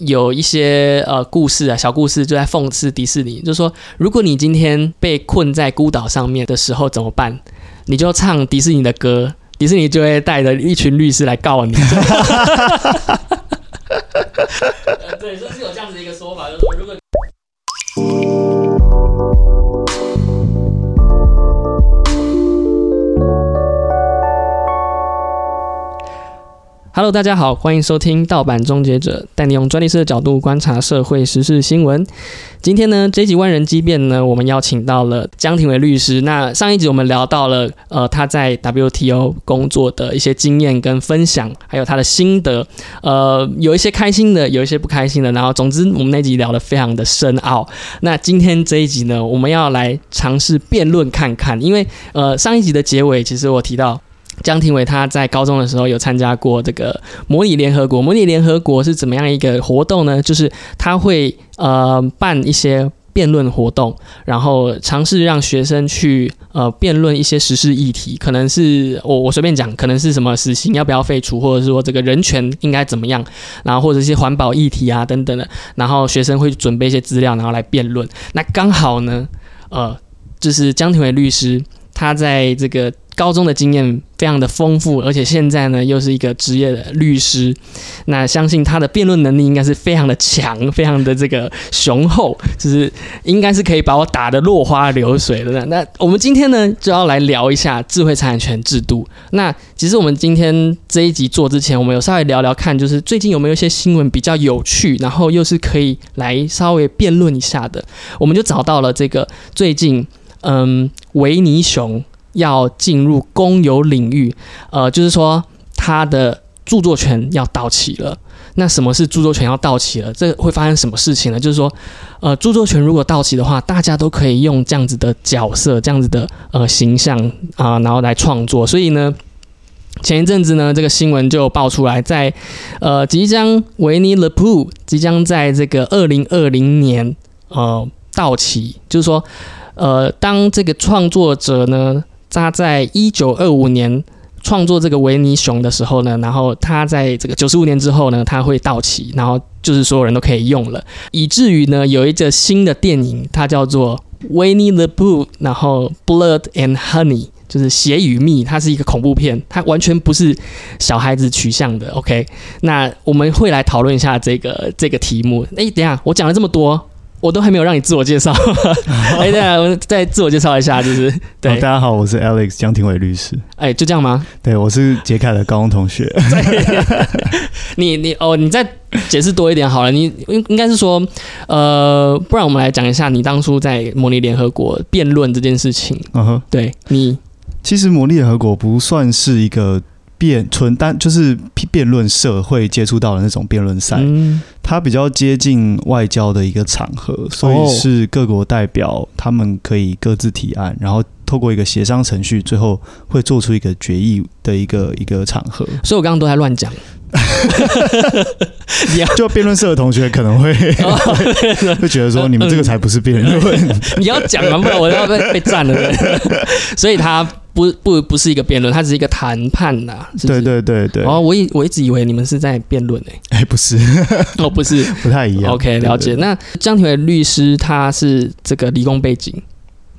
有一些呃故事啊，小故事就在讽刺迪士尼，就是说，如果你今天被困在孤岛上面的时候怎么办？你就唱迪士尼的歌，迪士尼就会带着一群律师来告你。对，就是有这样子一个说法，就是说，如果。Hello，大家好，欢迎收听《盗版终结者》，带你用专利师的角度观察社会时事新闻。今天呢，这一集万人激辩呢，我们邀请到了江庭伟律师。那上一集我们聊到了，呃，他在 WTO 工作的一些经验跟分享，还有他的心得。呃，有一些开心的，有一些不开心的。然后，总之，我们那集聊得非常的深奥。那今天这一集呢，我们要来尝试辩论看看，因为呃，上一集的结尾，其实我提到。江庭伟他在高中的时候有参加过这个模拟联合国。模拟联合国是怎么样一个活动呢？就是他会呃办一些辩论活动，然后尝试让学生去呃辩论一些时事议题，可能是我我随便讲，可能是什么死刑要不要废除，或者是说这个人权应该怎么样，然后或者一些环保议题啊等等的，然后学生会准备一些资料，然后来辩论。那刚好呢，呃，就是江庭伟律师他在这个。高中的经验非常的丰富，而且现在呢又是一个职业的律师，那相信他的辩论能力应该是非常的强，非常的这个雄厚，就是应该是可以把我打得落花流水的。那我们今天呢就要来聊一下智慧产权制度。那其实我们今天这一集做之前，我们有稍微聊聊看，就是最近有没有一些新闻比较有趣，然后又是可以来稍微辩论一下的。我们就找到了这个最近，嗯，维尼熊。要进入公有领域，呃，就是说他的著作权要到期了。那什么是著作权要到期了？这会发生什么事情呢？就是说，呃，著作权如果到期的话，大家都可以用这样子的角色、这样子的呃形象啊，然后来创作。所以呢，前一阵子呢，这个新闻就爆出来，在呃，即将维尼 the Pooh 即将在这个二零二零年呃到期，就是说，呃，当这个创作者呢。他在一九二五年创作这个维尼熊的时候呢，然后他在这个九十五年之后呢，他会到期，然后就是所有人都可以用了，以至于呢有一个新的电影，它叫做《维尼 the Pooh》，然后《Blood and Honey》，就是血与蜜，它是一个恐怖片，它完全不是小孩子取向的。OK，那我们会来讨论一下这个这个题目。哎，等下我讲了这么多。我都还没有让你自我介绍，哎，对啊，我再自我介绍一下，就是对，大家好，我是 Alex 江庭伟律师，哎，就这样吗？对，我是杰凯的高中同学。你你哦，你再解释多一点好了，你应应该是说，呃，不然我们来讲一下你当初在模拟联合国辩论这件事情。嗯哼，对你，其实模拟联合国不算是一个。辩纯单就是辩论社会接触到的那种辩论赛，它比较接近外交的一个场合，所以是各国代表他们可以各自提案，然后透过一个协商程序，最后会做出一个决议的一个一个场合。所以我刚刚都在乱讲。就辩论社的同学可能会 会觉得说，你们这个才不是辩论。你要讲嘛，不然我要被被占了。所以他不不不是一个辩论，它只是一个谈判呐。对对对对。哦，我一我一直以为你们是在辩论诶。哎，不是，哦，不是，不太一样。OK，了解。那江庭伟律师他是这个理工背景。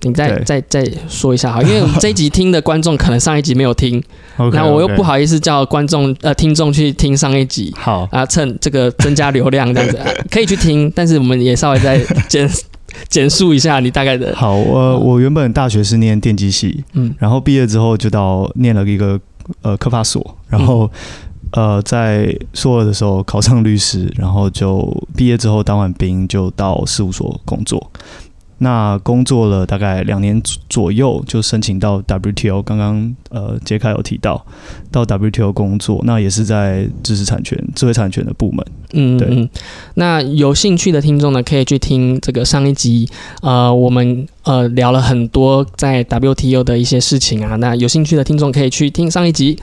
你再再再说一下哈，因为我们这一集听的观众可能上一集没有听，然后我又不好意思叫观众呃听众去听上一集，好啊，趁这个增加流量这样子可以去听，但是我们也稍微再简 简述一下你大概的。好，我我原本大学是念电机系，嗯，然后毕业之后就到念了一个呃科法所，然后呃在硕二的时候考上律师，然后就毕业之后当完兵就到事务所工作。那工作了大概两年左右，就申请到 WTO。刚刚呃，杰凯有提到到 WTO 工作，那也是在知识产权、智慧产权的部门。嗯，对。那有兴趣的听众呢，可以去听这个上一集。呃，我们呃聊了很多在 WTO 的一些事情啊。那有兴趣的听众可以去听上一集。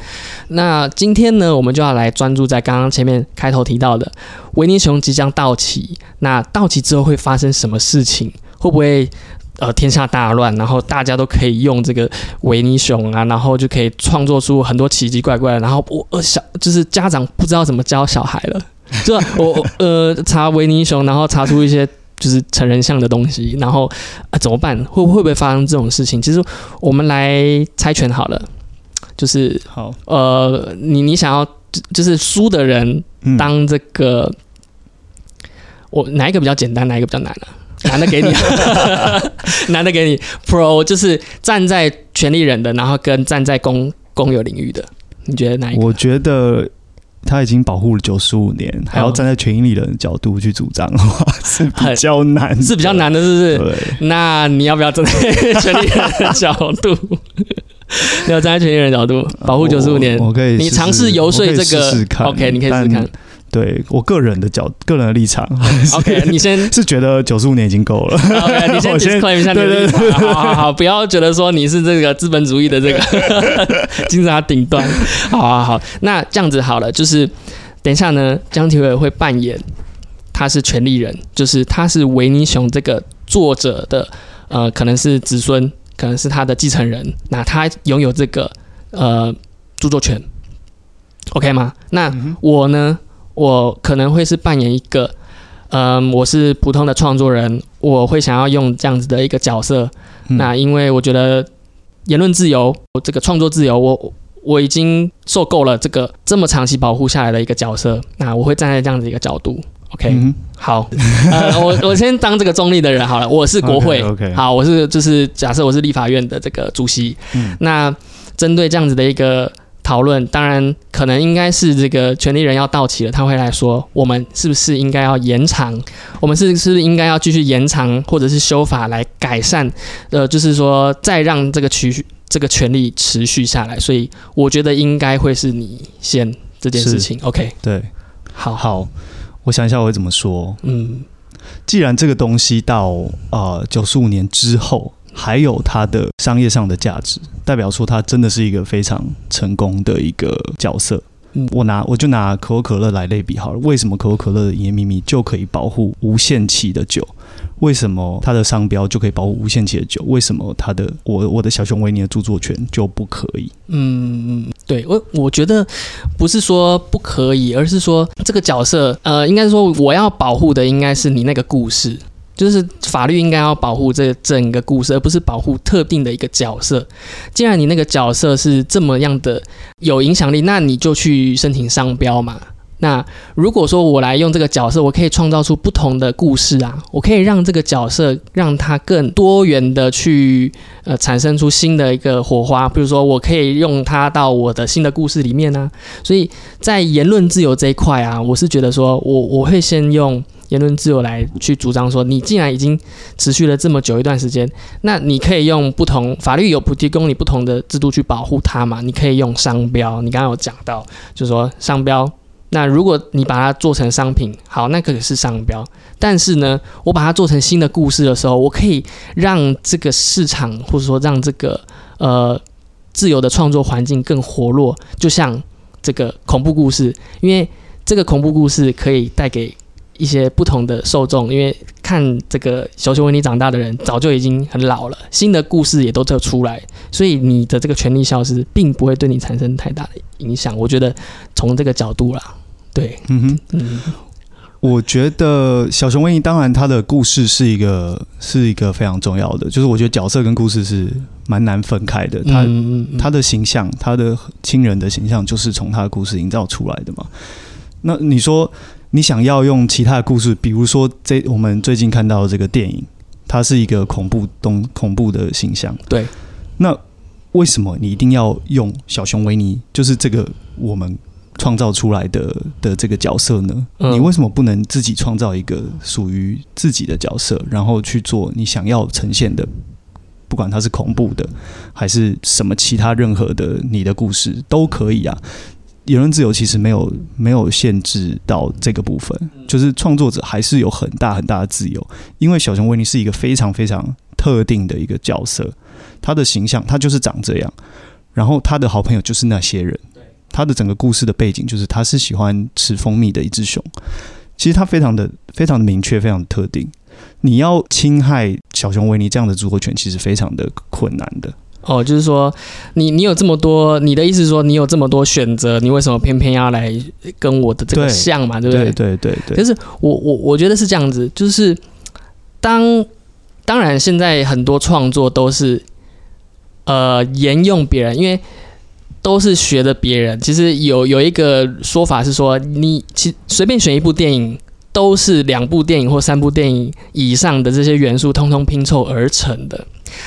那今天呢，我们就要来专注在刚刚前面开头提到的维尼熊即将到期。那到期之后会发生什么事情？会不会呃天下大乱，然后大家都可以用这个维尼熊啊，然后就可以创作出很多奇奇怪怪的，然后我呃小就是家长不知道怎么教小孩了。就我呃查维尼熊，然后查出一些就是成人像的东西，然后啊怎么办？会会不会发生这种事情？其实我们来猜拳好了，就是好呃，你你想要就是输的人当这个，我哪一个比较简单，哪一个比较难啊？男的给你，男的给你，Pro 就是站在权利人的，然后跟站在公公有领域的，你觉得哪一个？我觉得他已经保护了九十五年，还要站在权利人的角度去主张的话，是比较难，是比较难的，是不是？对。那你要不要站在权利人的角度？你要站在权利人的角度保护九十五年？我可以，你尝试游说这个，OK，你可以试试看。对我个人的角个人的立场，OK，你先。是觉得九十五年已经够了，OK，你先 disclaim 一下你的立场，好好好，不要觉得说你是这个资本主义的这个金字塔顶端，好好好，那这样子好了，就是等一下呢，江体伟会扮演他是权利人，就是他是维尼熊这个作者的呃，可能是子孙，可能是他的继承人，那他拥有这个呃著作权，OK 吗？那我呢？我可能会是扮演一个，嗯，我是普通的创作人，我会想要用这样子的一个角色。那因为我觉得言论自由，这个创作自由，我我已经受够了这个这么长期保护下来的一个角色。那我会站在这样子一个角度，OK，好，呃，我我先当这个中立的人好了。我是国会，OK，好，我是就是假设我是立法院的这个主席。嗯那针对这样子的一个。讨论当然可能应该是这个权利人要到期了，他会来说我们是不是应该要延长？我们是是不是应该要继续延长或者是修法来改善？呃，就是说再让这个持续这个权利持续下来。所以我觉得应该会是你先这件事情。OK，对，好好，我想一下我会怎么说。嗯，既然这个东西到呃九十五年之后。还有它的商业上的价值，代表说它真的是一个非常成功的一个角色。嗯，我拿我就拿可口可乐来类比好了。为什么可口可乐的营业秘密就可以保护无限期的酒？为什么它的商标就可以保护无限期的酒？为什么它的我我的小熊维尼的著作权就不可以？嗯，对我我觉得不是说不可以，而是说这个角色，呃，应该说我要保护的应该是你那个故事。就是法律应该要保护这整个故事，而不是保护特定的一个角色。既然你那个角色是这么样的有影响力，那你就去申请商标嘛。那如果说我来用这个角色，我可以创造出不同的故事啊，我可以让这个角色让它更多元的去呃产生出新的一个火花。比如说，我可以用它到我的新的故事里面呢。所以在言论自由这一块啊，我是觉得说我我会先用。言论自由来去主张说，你既然已经持续了这么久一段时间，那你可以用不同法律有不提供你不同的制度去保护它嘛？你可以用商标，你刚刚有讲到，就是说商标。那如果你把它做成商品，好，那可是商标。但是呢，我把它做成新的故事的时候，我可以让这个市场或者说让这个呃自由的创作环境更活络。就像这个恐怖故事，因为这个恐怖故事可以带给。一些不同的受众，因为看这个小熊维尼长大的人早就已经很老了，新的故事也都在出来，所以你的这个权利消失，并不会对你产生太大的影响。我觉得从这个角度啦，对，嗯哼，嗯，我觉得小熊维尼当然他的故事是一个是一个非常重要的，就是我觉得角色跟故事是蛮难分开的。他他的形象，他的亲人的形象，就是从他的故事营造出来的嘛。那你说？你想要用其他的故事，比如说这我们最近看到的这个电影，它是一个恐怖东恐怖的形象。对，那为什么你一定要用小熊维尼，就是这个我们创造出来的的这个角色呢？你为什么不能自己创造一个属于自己的角色，然后去做你想要呈现的，不管它是恐怖的，还是什么其他任何的你的故事都可以啊？言论自由其实没有没有限制到这个部分，就是创作者还是有很大很大的自由。因为小熊维尼是一个非常非常特定的一个角色，他的形象他就是长这样，然后他的好朋友就是那些人，他的整个故事的背景就是他是喜欢吃蜂蜜的一只熊。其实他非常的非常的明确，非常的特定。你要侵害小熊维尼这样的著作权，其实非常的困难的。哦，就是说你你有这么多，你的意思是说你有这么多选择，你为什么偏偏要来跟我的这个像嘛？对不对？对对对。可是我我我觉得是这样子，就是当当然现在很多创作都是呃沿用别人，因为都是学的别人。其实有有一个说法是说，你其随便选一部电影。都是两部电影或三部电影以上的这些元素，通通拼凑而成的。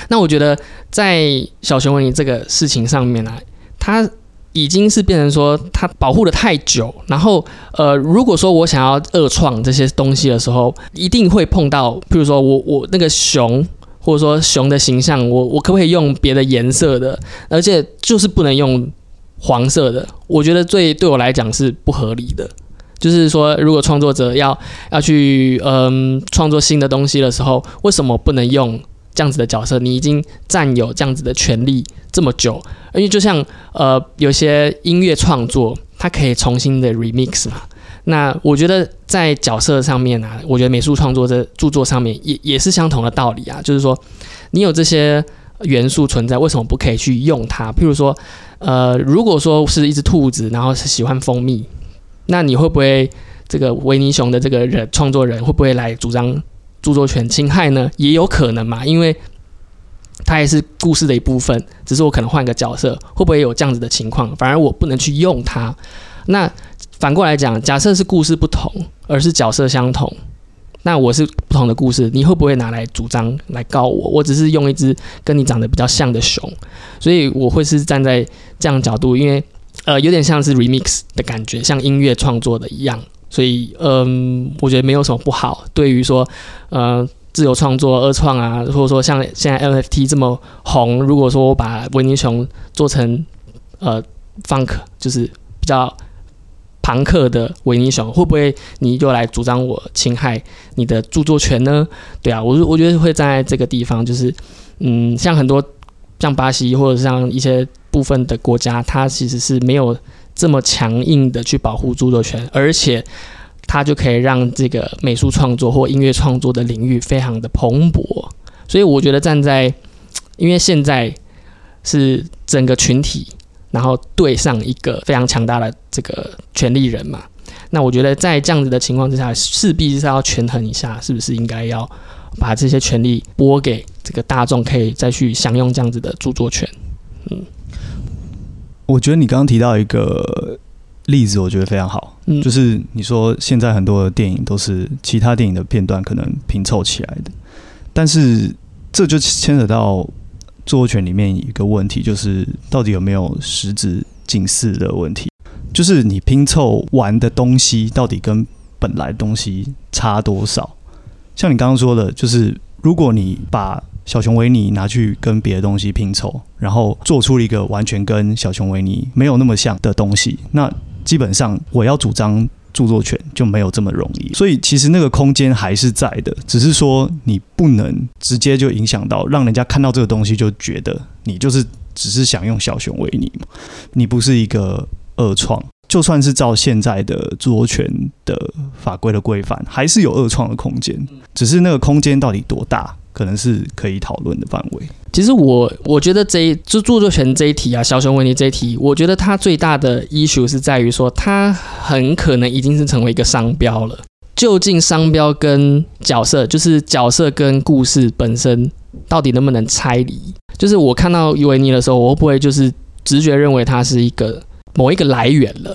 那我觉得，在小熊维尼这个事情上面啊，它已经是变成说，它保护的太久。然后，呃，如果说我想要二创这些东西的时候，一定会碰到，譬如说我我那个熊，或者说熊的形象，我我可不可以用别的颜色的？而且就是不能用黄色的。我觉得最对我来讲是不合理的。就是说，如果创作者要要去嗯创作新的东西的时候，为什么不能用这样子的角色？你已经占有这样子的权利这么久，因为就像呃有些音乐创作，它可以重新的 remix 嘛。那我觉得在角色上面啊，我觉得美术创作这著作上面也也是相同的道理啊。就是说，你有这些元素存在，为什么不可以去用它？譬如说，呃，如果说是一只兔子，然后是喜欢蜂蜜。那你会不会这个维尼熊的这个人创作人会不会来主张著作权侵害呢？也有可能嘛，因为它也是故事的一部分，只是我可能换个角色，会不会有这样子的情况？反而我不能去用它。那反过来讲，假设是故事不同，而是角色相同，那我是不同的故事，你会不会拿来主张来告我？我只是用一只跟你长得比较像的熊，所以我会是站在这样角度，因为。呃，有点像是 remix 的感觉，像音乐创作的一样，所以嗯，我觉得没有什么不好。对于说，呃，自由创作、二创啊，或者说像现在 NFT 这么红，如果说我把维尼熊做成呃 funk，就是比较朋克的维尼熊，会不会你就来主张我侵害你的著作权呢？对啊，我我觉得会在这个地方，就是嗯，像很多像巴西或者像一些。部分的国家，它其实是没有这么强硬的去保护著作权，而且它就可以让这个美术创作或音乐创作的领域非常的蓬勃。所以我觉得站在，因为现在是整个群体，然后对上一个非常强大的这个权利人嘛，那我觉得在这样子的情况之下，势必是要权衡一下，是不是应该要把这些权利拨给这个大众，可以再去享用这样子的著作权，嗯。我觉得你刚刚提到一个例子，我觉得非常好，就是你说现在很多的电影都是其他电影的片段可能拼凑起来的，但是这就牵扯到著作权里面一个问题，就是到底有没有实质近似的问题，就是你拼凑完的东西到底跟本来东西差多少？像你刚刚说的，就是如果你把小熊维尼拿去跟别的东西拼凑，然后做出了一个完全跟小熊维尼没有那么像的东西，那基本上我要主张著作权就没有这么容易。所以其实那个空间还是在的，只是说你不能直接就影响到让人家看到这个东西就觉得你就是只是想用小熊维尼嘛，你不是一个二创。就算是照现在的著作权的法规的规范，还是有二创的空间，只是那个空间到底多大？可能是可以讨论的范围。其实我我觉得这一就著作权这一题啊，小熊维尼这一题，我觉得它最大的 issue 是在于说，它很可能已经是成为一个商标了。究竟商标跟角色，就是角色跟故事本身，到底能不能拆离？就是我看到维尼的时候，我会不会就是直觉认为它是一个某一个来源了？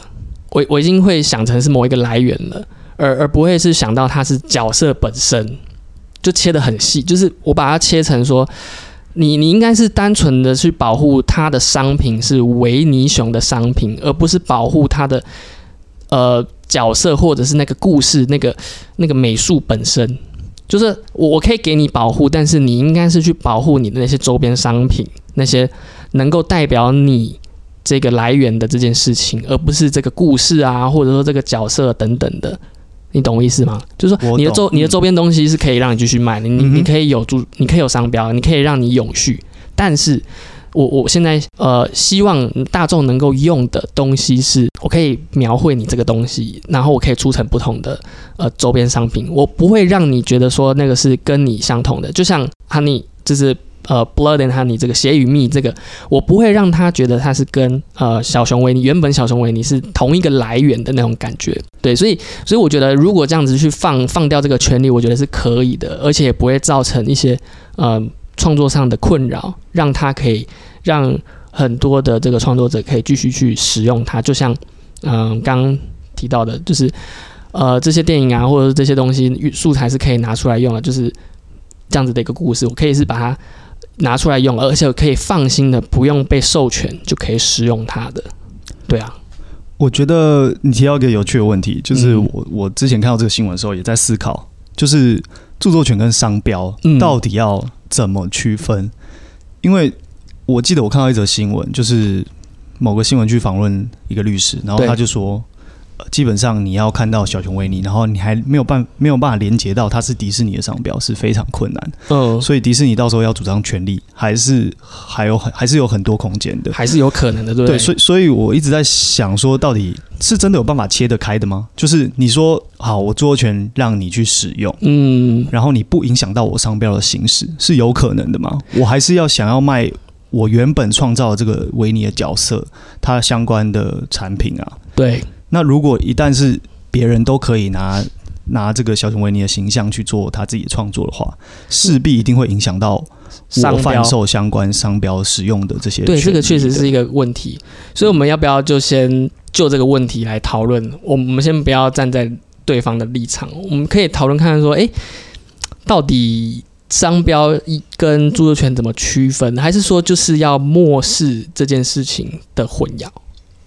我我已经会想成是某一个来源了，而而不会是想到它是角色本身。就切的很细，就是我把它切成说，你你应该是单纯的去保护它的商品是维尼熊的商品，而不是保护它的呃角色或者是那个故事那个那个美术本身。就是我我可以给你保护，但是你应该是去保护你的那些周边商品，那些能够代表你这个来源的这件事情，而不是这个故事啊，或者说这个角色等等的。你懂我意思吗？就是说，你的周你的周边东西是可以让你继续卖，你你你可以有注，你可以有商标，你可以让你永续。但是，我我现在呃，希望大众能够用的东西是，我可以描绘你这个东西，然后我可以出成不同的呃周边商品。我不会让你觉得说那个是跟你相同的，就像 Honey，就是呃，Blood and Honey 这个血与蜜这个，我不会让他觉得他是跟呃小熊维尼原本小熊维尼是同一个来源的那种感觉。对，所以所以我觉得如果这样子去放放掉这个权利，我觉得是可以的，而且也不会造成一些呃创作上的困扰，让他可以让很多的这个创作者可以继续去使用它。就像嗯刚提到的，就是呃这些电影啊，或者是这些东西素材是可以拿出来用的，就是这样子的一个故事，我可以是把它。拿出来用，而且可以放心的不用被授权就可以使用它的，对啊。我觉得你提到一个有趣的问题，就是我我之前看到这个新闻的时候也在思考，就是著作权跟商标到底要怎么区分？因为我记得我看到一则新闻，就是某个新闻去访问一个律师，然后他就说。基本上你要看到小熊维尼，然后你还没有办没有办法连接到它是迪士尼的商标，是非常困难。嗯，所以迪士尼到时候要主张权利，还是还有很还是有很多空间的，还是有可能的，对不对？所以所以我一直在想说，到底是真的有办法切得开的吗？就是你说好，我著作权让你去使用，嗯，然后你不影响到我商标的行使，是有可能的吗？我还是要想要卖我原本创造这个维尼的角色，它相关的产品啊，对。那如果一旦是别人都可以拿拿这个小熊维尼的形象去做他自己的创作的话，势必一定会影响到我贩售相关商标使用的这些。对，这个确实是一个问题。所以我们要不要就先就这个问题来讨论？我们先不要站在对方的立场，我们可以讨论看看说，哎，到底商标一跟著作权怎么区分？还是说就是要漠视这件事情的混淆？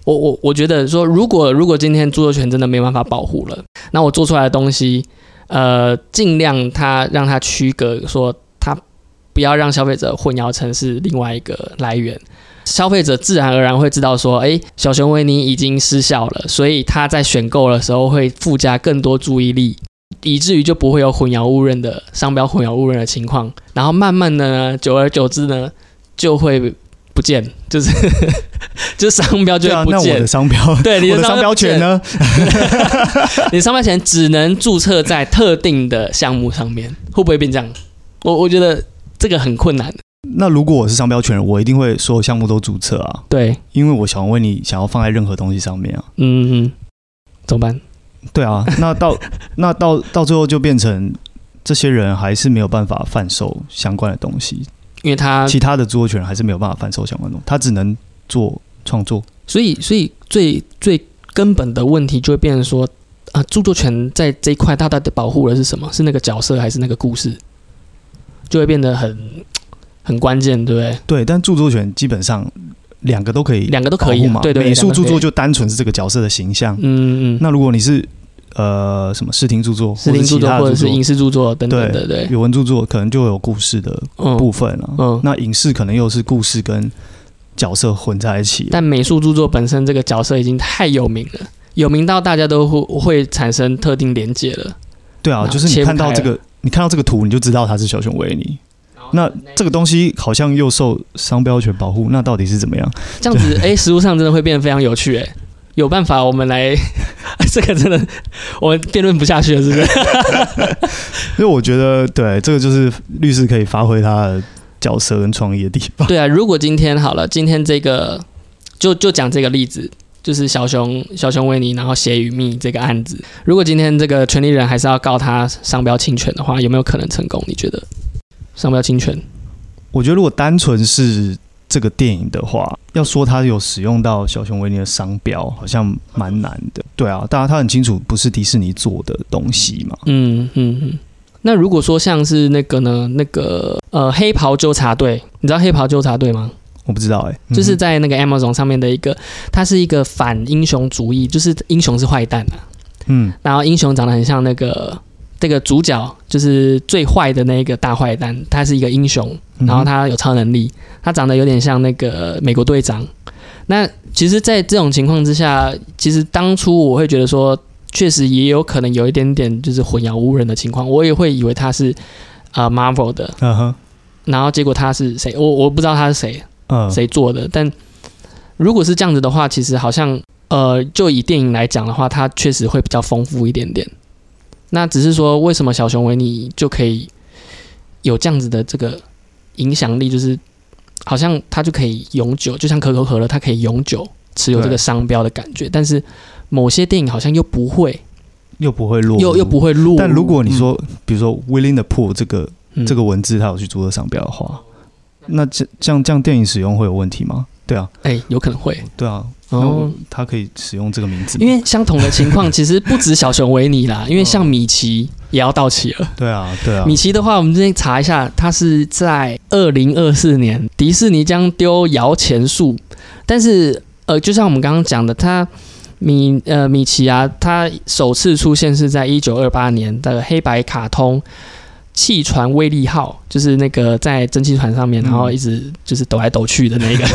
我我我觉得说，如果如果今天著作权真的没办法保护了，那我做出来的东西，呃，尽量它让它区隔，说它不要让消费者混淆成是另外一个来源，消费者自然而然会知道说，哎，小熊维尼已经失效了，所以他在选购的时候会附加更多注意力，以至于就不会有混淆误认的商标混淆误认的情况，然后慢慢的呢，久而久之呢，就会。不见，就是 就是商标就不见。那我的商标，对你的商标权呢？你商标权只能注册在特定的项目上面，会不会变这样？我我觉得这个很困难。那如果我是商标权人，我一定会所有项目都注册啊。对，因为我想问你，想要放在任何东西上面啊。嗯嗯，怎么办？对啊，那到 那到到最后就变成这些人还是没有办法贩售相关的东西。因为他其他的著作权还是没有办法贩售相关东西，他只能做创作。所以，所以最最根本的问题就会变成说，啊，著作权在这一块大大的保护的是什么？是那个角色还是那个故事？就会变得很很关键，对不对？对，但著作权基本上两个都可以，两个都可以嘛。对对，美术著作就单纯是这个角色的形象。嗯嗯。那如果你是呃，什么视听著作，视听著作或者是影视著作等等的，对，语文著作可能就有故事的部分了。嗯，那影视可能又是故事跟角色混在一起。但美术著作本身这个角色已经太有名了，有名到大家都会会产生特定连接了。对啊，就是你看到这个，你看到这个图，你就知道它是小熊维尼。那这个东西好像又受商标权保护，那到底是怎么样？这样子，哎，实物上真的会变得非常有趣，哎。有办法，我们来，这个真的我们辩论不下去了，是不是？因为我觉得，对这个就是律师可以发挥他的角色跟创意的地方。对啊，如果今天好了，今天这个就就讲这个例子，就是小熊小熊维尼然后血与蜜这个案子，如果今天这个权利人还是要告他商标侵权的话，有没有可能成功？你觉得商标侵权？我觉得如果单纯是。这个电影的话，要说它有使用到小熊维尼的商标，好像蛮难的。对啊，当然他很清楚不是迪士尼做的东西嘛。嗯嗯嗯。那如果说像是那个呢，那个呃黑袍纠察队，你知道黑袍纠察队吗？我不知道哎，就是在那个 Amazon 上面的一个，它是一个反英雄主义，就是英雄是坏蛋啊。嗯。然后英雄长得很像那个。这个主角就是最坏的那一个大坏蛋，他是一个英雄，然后他有超能力，他长得有点像那个美国队长。那其实，在这种情况之下，其实当初我会觉得说，确实也有可能有一点点就是混淆误人的情况，我也会以为他是啊 Marvel 的，嗯哼，然后结果他是谁？我我不知道他是谁，嗯，谁做的？但如果是这样子的话，其实好像呃，就以电影来讲的话，它确实会比较丰富一点点。那只是说，为什么小熊维尼就可以有这样子的这个影响力，就是好像它就可以永久，就像可口可乐，它可以永久持有这个商标的感觉。但是某些电影好像又不会，又不会落，又又不会落。但如果你说，比如说 “willing to pull” 这个这个文字，它有去注册商标的话，那这这样这样电影使用会有问题吗？对啊，哎，有可能会。对啊。哦，他可以使用这个名字，因为相同的情况 其实不止小熊维尼啦，因为像米奇也要到期了。对啊，对啊。米奇的话，我们今天查一下，它是在二零二四年迪士尼将丢摇钱树，但是呃，就像我们刚刚讲的，它米呃米奇啊，它首次出现是在一九二八年的黑白卡通。气船威力号就是那个在蒸汽船上面，然后一直就是抖来抖去的那个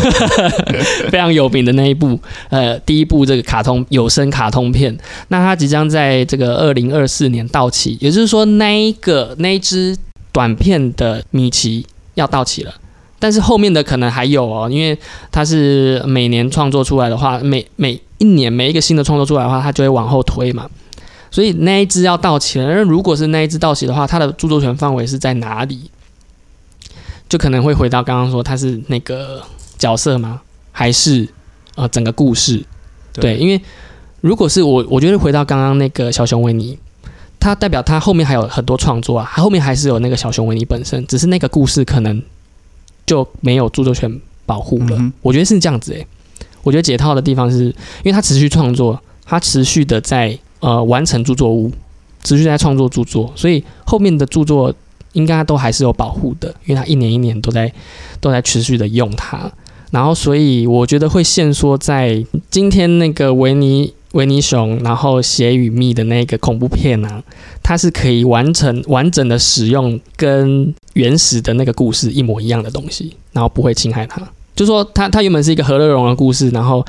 非常有名的那一部，呃，第一部这个卡通有声卡通片。那它即将在这个二零二四年到期，也就是说，那一个那一只短片的米奇要到期了。但是后面的可能还有哦，因为它是每年创作出来的话，每每一年每一个新的创作出来的话，它就会往后推嘛。所以那一只要到期了，那如果是那一只到期的话，它的著作权范围是在哪里？就可能会回到刚刚说，它是那个角色吗？还是呃整个故事？对，因为如果是我，我觉得回到刚刚那个小熊维尼，它代表它后面还有很多创作啊，它后面还是有那个小熊维尼本身，只是那个故事可能就没有著作权保护了。我觉得是这样子诶，我觉得解套的地方是因为它持续创作，它持续的在。呃，完成著作物，持续在创作著作，所以后面的著作应该都还是有保护的，因为他一年一年都在都在持续的用它，然后所以我觉得会限缩在今天那个维尼维尼熊，然后写与密的那个恐怖片啊，它是可以完成完整的使用跟原始的那个故事一模一样的东西，然后不会侵害它，就说它它原本是一个和乐融的故事，然后。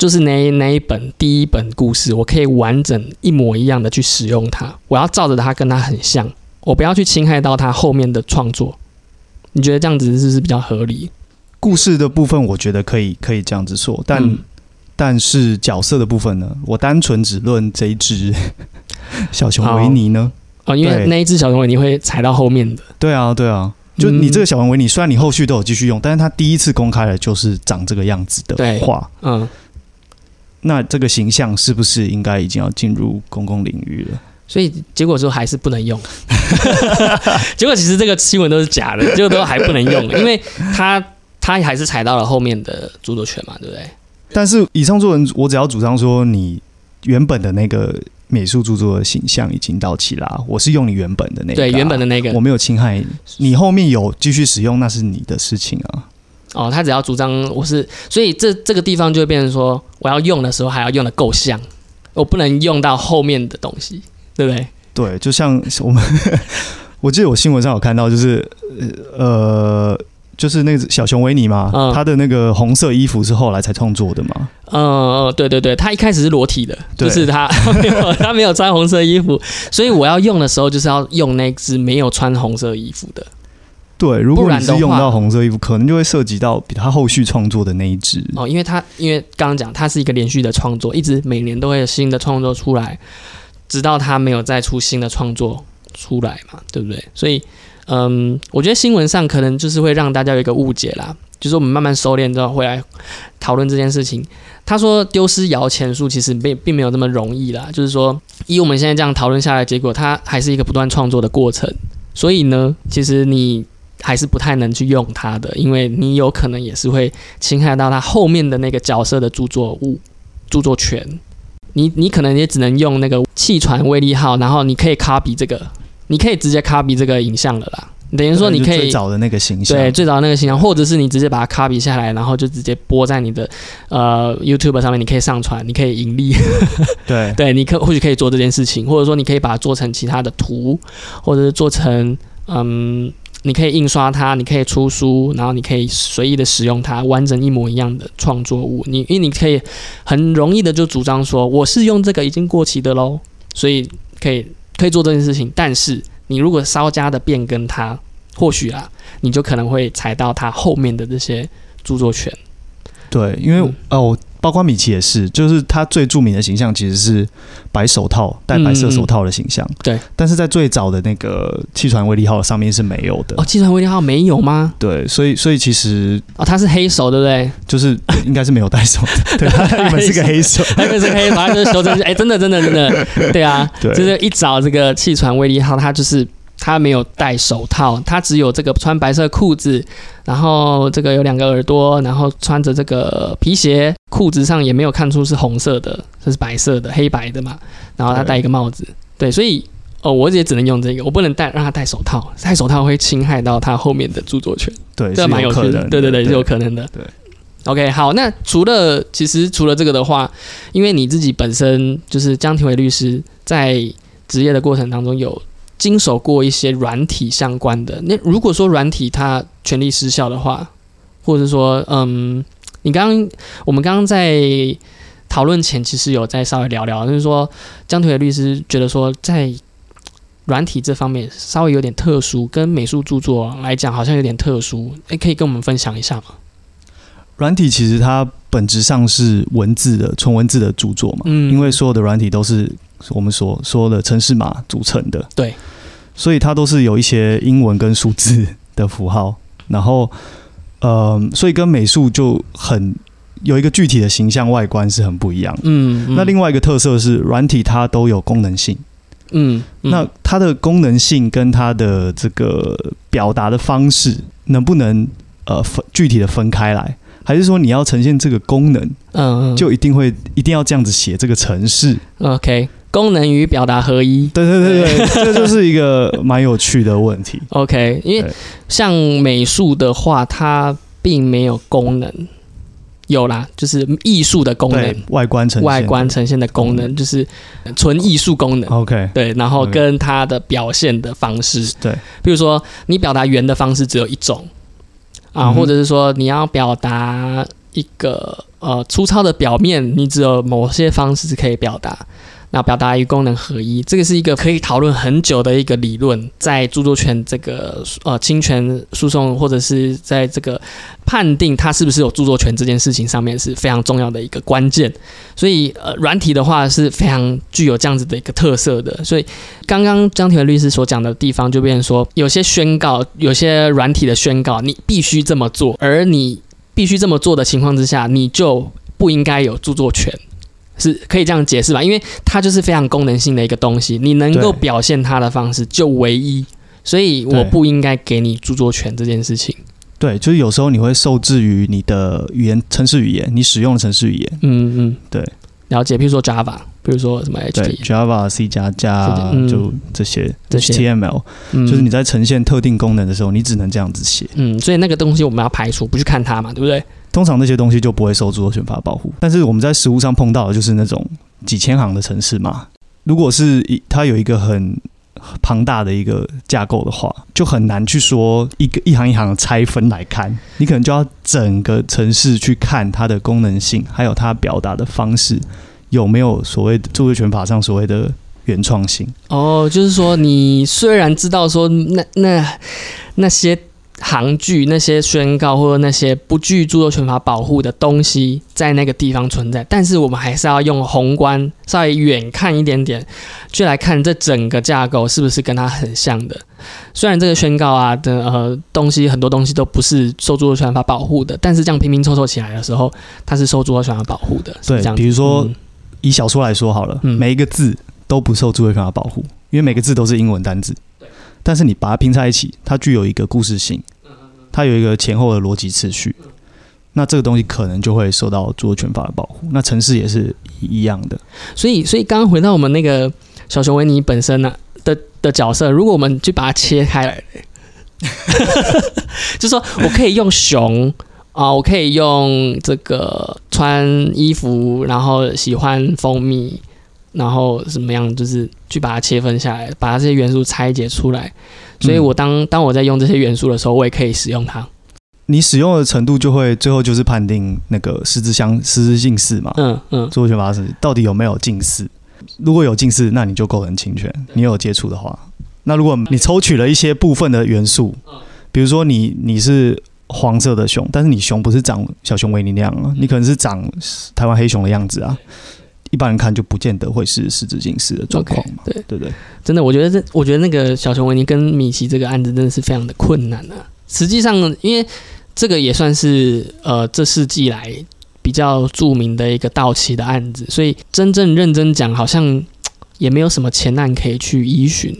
就是那那一本第一本故事，我可以完整一模一样的去使用它。我要照着它跟它很像，我不要去侵害到它后面的创作。你觉得这样子是不是比较合理？故事的部分，我觉得可以可以这样子说，但但是角色的部分呢？我单纯只论这一只小熊维尼呢？哦，因为那一只小熊维尼会踩到后面的。对啊，对啊，就你这个小熊维尼，虽然你后续都有继续用，但是它第一次公开的就是长这个样子的话，嗯。那这个形象是不是应该已经要进入公共领域了？所以结果说还是不能用。结果其实这个新闻都是假的，结果都还不能用，因为他他还是踩到了后面的著作权嘛，对不对？但是以上作文，我只要主张说，你原本的那个美术著作的形象已经到期啦，我是用你原本的那个，对原本的那个，我没有侵害你后面有继续使用，那是你的事情啊。哦，他只要主张我是，所以这这个地方就会变成说，我要用的时候还要用的够像，我不能用到后面的东西，对不对？对，就像我们，我记得我新闻上有看到，就是呃，就是那个小熊维尼嘛，他的那个红色衣服是后来才创作的嘛？嗯，对对对，他一开始是裸体的，就是 他没有他没有穿红色衣服，所以我要用的时候就是要用那只没有穿红色衣服的。对，如果你是用到红色衣服，可能就会涉及到比他后续创作的那一支哦，因为他因为刚刚讲，他是一个连续的创作，一直每年都会有新的创作出来，直到他没有再出新的创作出来嘛，对不对？所以，嗯，我觉得新闻上可能就是会让大家有一个误解啦，就是我们慢慢收敛之后会来讨论这件事情。他说丢失摇钱树其实并并没有那么容易啦，就是说以我们现在这样讨论下来，结果它还是一个不断创作的过程。所以呢，其实你。还是不太能去用它的，因为你有可能也是会侵害到它后面的那个角色的著作物、著作权。你你可能也只能用那个气船威力号，然后你可以 copy 这个，你可以直接 copy 这个影像了啦。等于说你可以最早的那个形象，对，最早的那个形象，或者是你直接把它 copy 下来，然后就直接播在你的呃 YouTube 上面，你可以上传，你可以盈利。对 对，你可或许可以做这件事情，或者说你可以把它做成其他的图，或者是做成嗯。你可以印刷它，你可以出书，然后你可以随意的使用它，完整一模一样的创作物。你因为你可以很容易的就主张说，我是用这个已经过期的喽，所以可以可以做这件事情。但是你如果稍加的变更它，或许啊，你就可能会踩到它后面的这些著作权。对，因为哦，包括米奇也是，就是他最著名的形象其实是白手套、戴白色手套的形象。对，但是在最早的那个气船威利号上面是没有的。哦，气船威利号没有吗？对，所以所以其实哦，他是黑手，对不对？就是应该是没有戴手的。对，他原本是个黑手，他原本是黑，手，他就是修正。哎，真的，真的，真的，对啊，就是一找这个气船威利号，他就是他没有戴手套，他只有这个穿白色裤子。然后这个有两个耳朵，然后穿着这个皮鞋，裤子上也没有看出是红色的，这是白色的，黑白的嘛。然后他戴一个帽子，对，所以哦，我也只能用这个，我不能戴让他戴手套，戴手套会侵害到他后面的著作权。对，这蛮有趣的，对对对，是有可能的。对，OK，好，那除了其实除了这个的话，因为你自己本身就是江庭伟律师，在职业的过程当中有。经手过一些软体相关的，那如果说软体它权利失效的话，或者说，嗯，你刚刚我们刚刚在讨论前，其实有在稍微聊聊，就是说江腿的律师觉得说，在软体这方面稍微有点特殊，跟美术著作来讲好像有点特殊，诶，可以跟我们分享一下吗？软体其实它本质上是文字的纯文字的著作嘛，嗯，因为所有的软体都是。我们所说的城市码组成的，对，所以它都是有一些英文跟数字的符号，然后，呃，所以跟美术就很有一个具体的形象外观是很不一样。嗯，那另外一个特色是软体它都有功能性。嗯，那它的功能性跟它的这个表达的方式能不能呃分具体的分开来？还是说你要呈现这个功能，嗯，就一定会一定要这样子写这个程式？OK。功能与表达合一，对对对对，这就是一个蛮有趣的问题。OK，因为像美术的话，它并没有功能，有啦，就是艺术的功能，外观呈外观呈现的功能，就是纯艺术功能。OK，对，然后跟它的表现的方式，对，比如说你表达圆的方式只有一种啊，或者是说你要表达一个呃粗糙的表面，你只有某些方式可以表达。那表达与功能合一，这个是一个可以讨论很久的一个理论，在著作权这个呃侵权诉讼或者是在这个判定它是不是有著作权这件事情上面是非常重要的一个关键。所以呃，软体的话是非常具有这样子的一个特色的。所以刚刚张庭律师所讲的地方，就变成说有些宣告，有些软体的宣告，你必须这么做，而你必须这么做的情况之下，你就不应该有著作权。是可以这样解释吧，因为它就是非常功能性的一个东西，你能够表现它的方式就唯一，所以我不应该给你著作权这件事情。对，就是有时候你会受制于你的语言、城市语言，你使用的城市语言。嗯嗯，对，了解。比如说 Java，比如说什么 HT，Java、C 加加，就这些 HTML，就是你在呈现特定功能的时候，你只能这样子写。嗯，所以那个东西我们要排除，不去看它嘛，对不对？通常那些东西就不会受著作权法保护，但是我们在实物上碰到的就是那种几千行的城市嘛。如果是一它有一个很庞大的一个架构的话，就很难去说一个一行一行拆分来看，你可能就要整个城市去看它的功能性，还有它表达的方式有没有所谓著作权法上所谓的原创性。哦，就是说你虽然知道说那那那些。行距那些宣告或者那些不具著作权法保护的东西在那个地方存在，但是我们还是要用宏观稍微远看一点点，去来看这整个架构是不是跟它很像的。虽然这个宣告啊的呃东西很多东西都不是受著作权法保护的，但是这样拼拼凑凑起来的时候，它是受著作权法保护的。对，比如说以小说来说好了，每一个字都不受著作权法保护，因为每个字都是英文单字。但是你把它拼在一起，它具有一个故事性，它有一个前后的逻辑次序，那这个东西可能就会受到著作权法的保护。那城市也是一样的。所以，所以刚刚回到我们那个小熊维尼本身呢的的角色，如果我们去把它切开来，就说我可以用熊啊，我可以用这个穿衣服，然后喜欢蜂蜜。然后怎么样？就是去把它切分下来，把它这些元素拆解出来。所以我当当我在用这些元素的时候，我也可以使用它。你使用的程度就会最后就是判定那个实质相实质近似嘛？嗯嗯。著作权法是到底有没有近似？如果有近似，那你就构成侵权。你有接触的话，那如果你抽取了一些部分的元素，比如说你你是黄色的熊，但是你熊不是长小熊维尼那样啊，你可能是长台湾黑熊的样子啊。一般人看就不见得会是失智近视的状况嘛？对对对，真的，我觉得这，我觉得那个小熊维尼跟米奇这个案子真的是非常的困难啊。实际上，因为这个也算是呃这世纪来比较著名的一个盗窃的案子，所以真正认真讲，好像也没有什么前案可以去依循，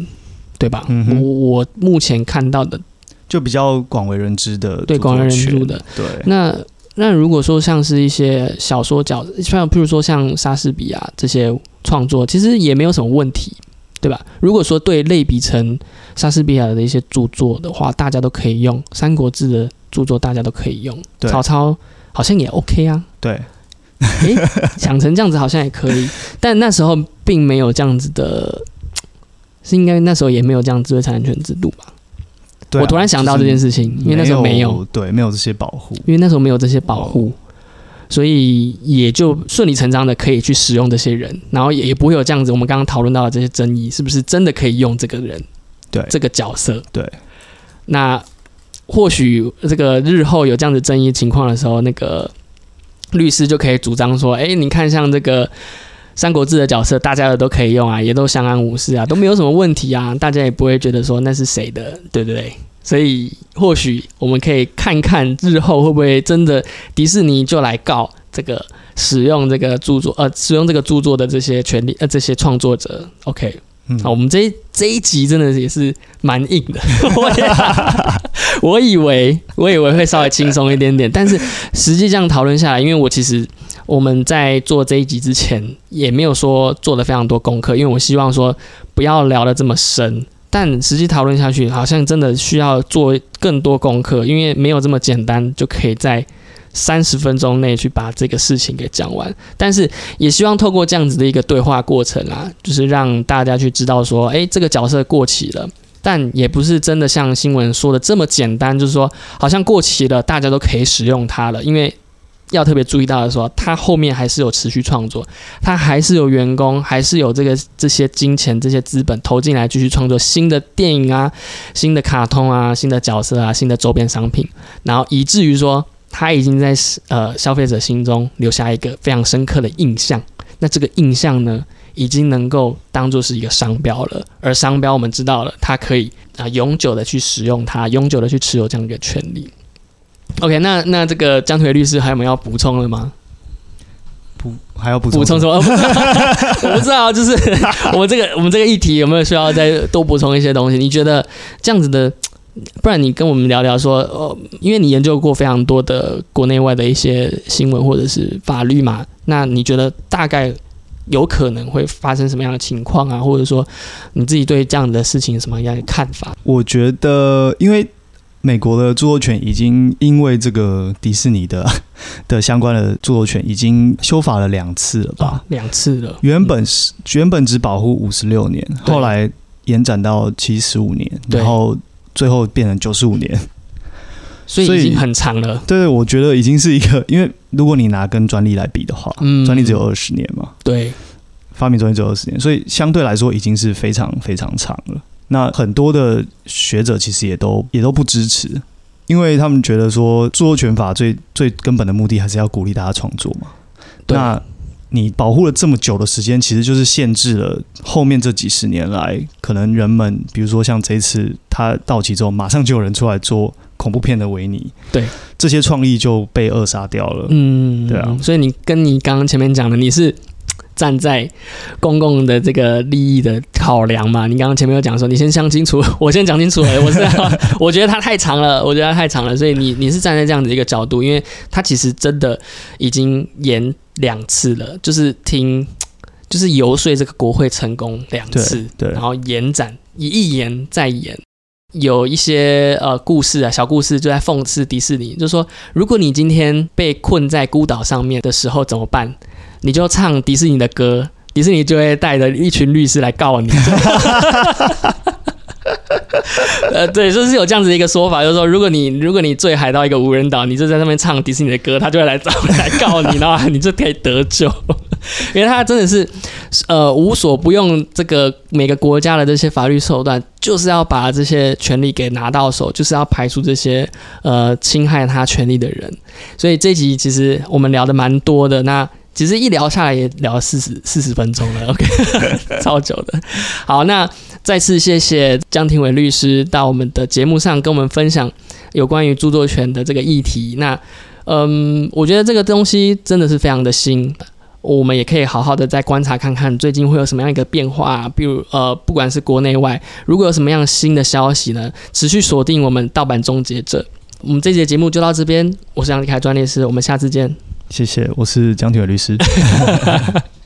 对吧？我我目前看到的就比较广为人知的，对广为人知的，对那。那如果说像是一些小说角，像譬如说像莎士比亚这些创作，其实也没有什么问题，对吧？如果说对类比成莎士比亚的一些著作的话，大家都可以用《三国志》的著作，大家都可以用。曹操好像也 OK 啊。对，诶，想成这样子好像也可以，但那时候并没有这样子的，是应该那时候也没有这样智慧财产权制度吧？我突然想到这件事情，因为那时候没有对没有这些保护，因为那时候没有这些保护，所以也就顺理成章的可以去使用这些人，然后也也不会有这样子我们刚刚讨论到的这些争议，是不是真的可以用这个人？对这个角色，对。那或许这个日后有这样子争议情况的时候，那个律师就可以主张说：“哎，你看像这个。”《三国志》的角色，大家的都可以用啊，也都相安无事啊，都没有什么问题啊，大家也不会觉得说那是谁的，对不对？所以或许我们可以看看日后会不会真的迪士尼就来告这个使用这个著作呃使用这个著作的这些权利呃这些创作者。OK，好，我们这这一集真的也是蛮硬的，我以为我以为会稍微轻松一点点，但是实际这样讨论下来，因为我其实。我们在做这一集之前，也没有说做了非常多功课，因为我希望说不要聊得这么深。但实际讨论下去，好像真的需要做更多功课，因为没有这么简单就可以在三十分钟内去把这个事情给讲完。但是也希望透过这样子的一个对话过程啊，就是让大家去知道说，诶，这个角色过期了，但也不是真的像新闻说的这么简单，就是说好像过期了，大家都可以使用它了，因为。要特别注意到的说，他后面还是有持续创作，他还是有员工，还是有这个这些金钱、这些资本投进来继续创作新的电影啊、新的卡通啊、新的角色啊、新的周边商品，然后以至于说他已经在呃消费者心中留下一个非常深刻的印象。那这个印象呢，已经能够当做是一个商标了。而商标我们知道了，它可以啊永久的去使用它，永久的去持有这样一个权利。OK，那那这个江腿律师还有没有要补充的吗？补还要补充补充什么？我不知道，就是我们这个我们这个议题有没有需要再多补充一些东西？你觉得这样子的，不然你跟我们聊聊说，哦，因为你研究过非常多的国内外的一些新闻或者是法律嘛，那你觉得大概有可能会发生什么样的情况啊？或者说你自己对这样的事情什么样的看法？我觉得，因为。美国的著作权已经因为这个迪士尼的 的相关的著作权已经修法了两次了吧？两次了。原本是原本只保护五十六年，后来延展到七十五年，然后最后变成九十五年，所以已经很长了。对，我觉得已经是一个，因为如果你拿跟专利来比的话，嗯，专利只有二十年嘛，对，发明专利只有二十年，所以相对来说已经是非常非常长了。那很多的学者其实也都也都不支持，因为他们觉得说著作权法最最根本的目的还是要鼓励大家创作嘛。那你保护了这么久的时间，其实就是限制了后面这几十年来，可能人们比如说像这一次他到期之后，马上就有人出来做恐怖片的维尼，对这些创意就被扼杀掉了。嗯，对啊。所以你跟你刚刚前面讲的，你是。站在公共的这个利益的考量嘛？你刚刚前面有讲说，你先想清楚，我先讲清楚。我是我觉得它太长了，我觉得它太长了，所以你你是站在这样的一个角度，因为它其实真的已经演两次了，就是听就是游说这个国会成功两次，对，然后延展一延再延，有一些呃故事啊，小故事就在讽刺迪士尼，就是说，如果你今天被困在孤岛上面的时候怎么办？你就唱迪士尼的歌，迪士尼就会带着一群律师来告你。呃，对，就是有这样子一个说法，就是说，如果你如果你坠海到一个无人岛，你就在上面唱迪士尼的歌，他就会来找来告你，然后你就可以得救。因为他真的是呃无所不用这个每个国家的这些法律手段，就是要把这些权利给拿到手，就是要排除这些呃侵害他权利的人。所以这集其实我们聊的蛮多的，那其实一聊下来也聊了四十四十分钟了，OK，超久的。好，那再次谢谢江庭伟律师到我们的节目上跟我们分享有关于著作权的这个议题。那嗯，我觉得这个东西真的是非常的新，我们也可以好好的再观察看看最近会有什么样一个变化，比如呃，不管是国内外，如果有什么样新的消息呢，持续锁定我们盗版终结者。我们这节节目就到这边，我是杨立凯专利师，我们下次见。谢谢，我是江铁律师。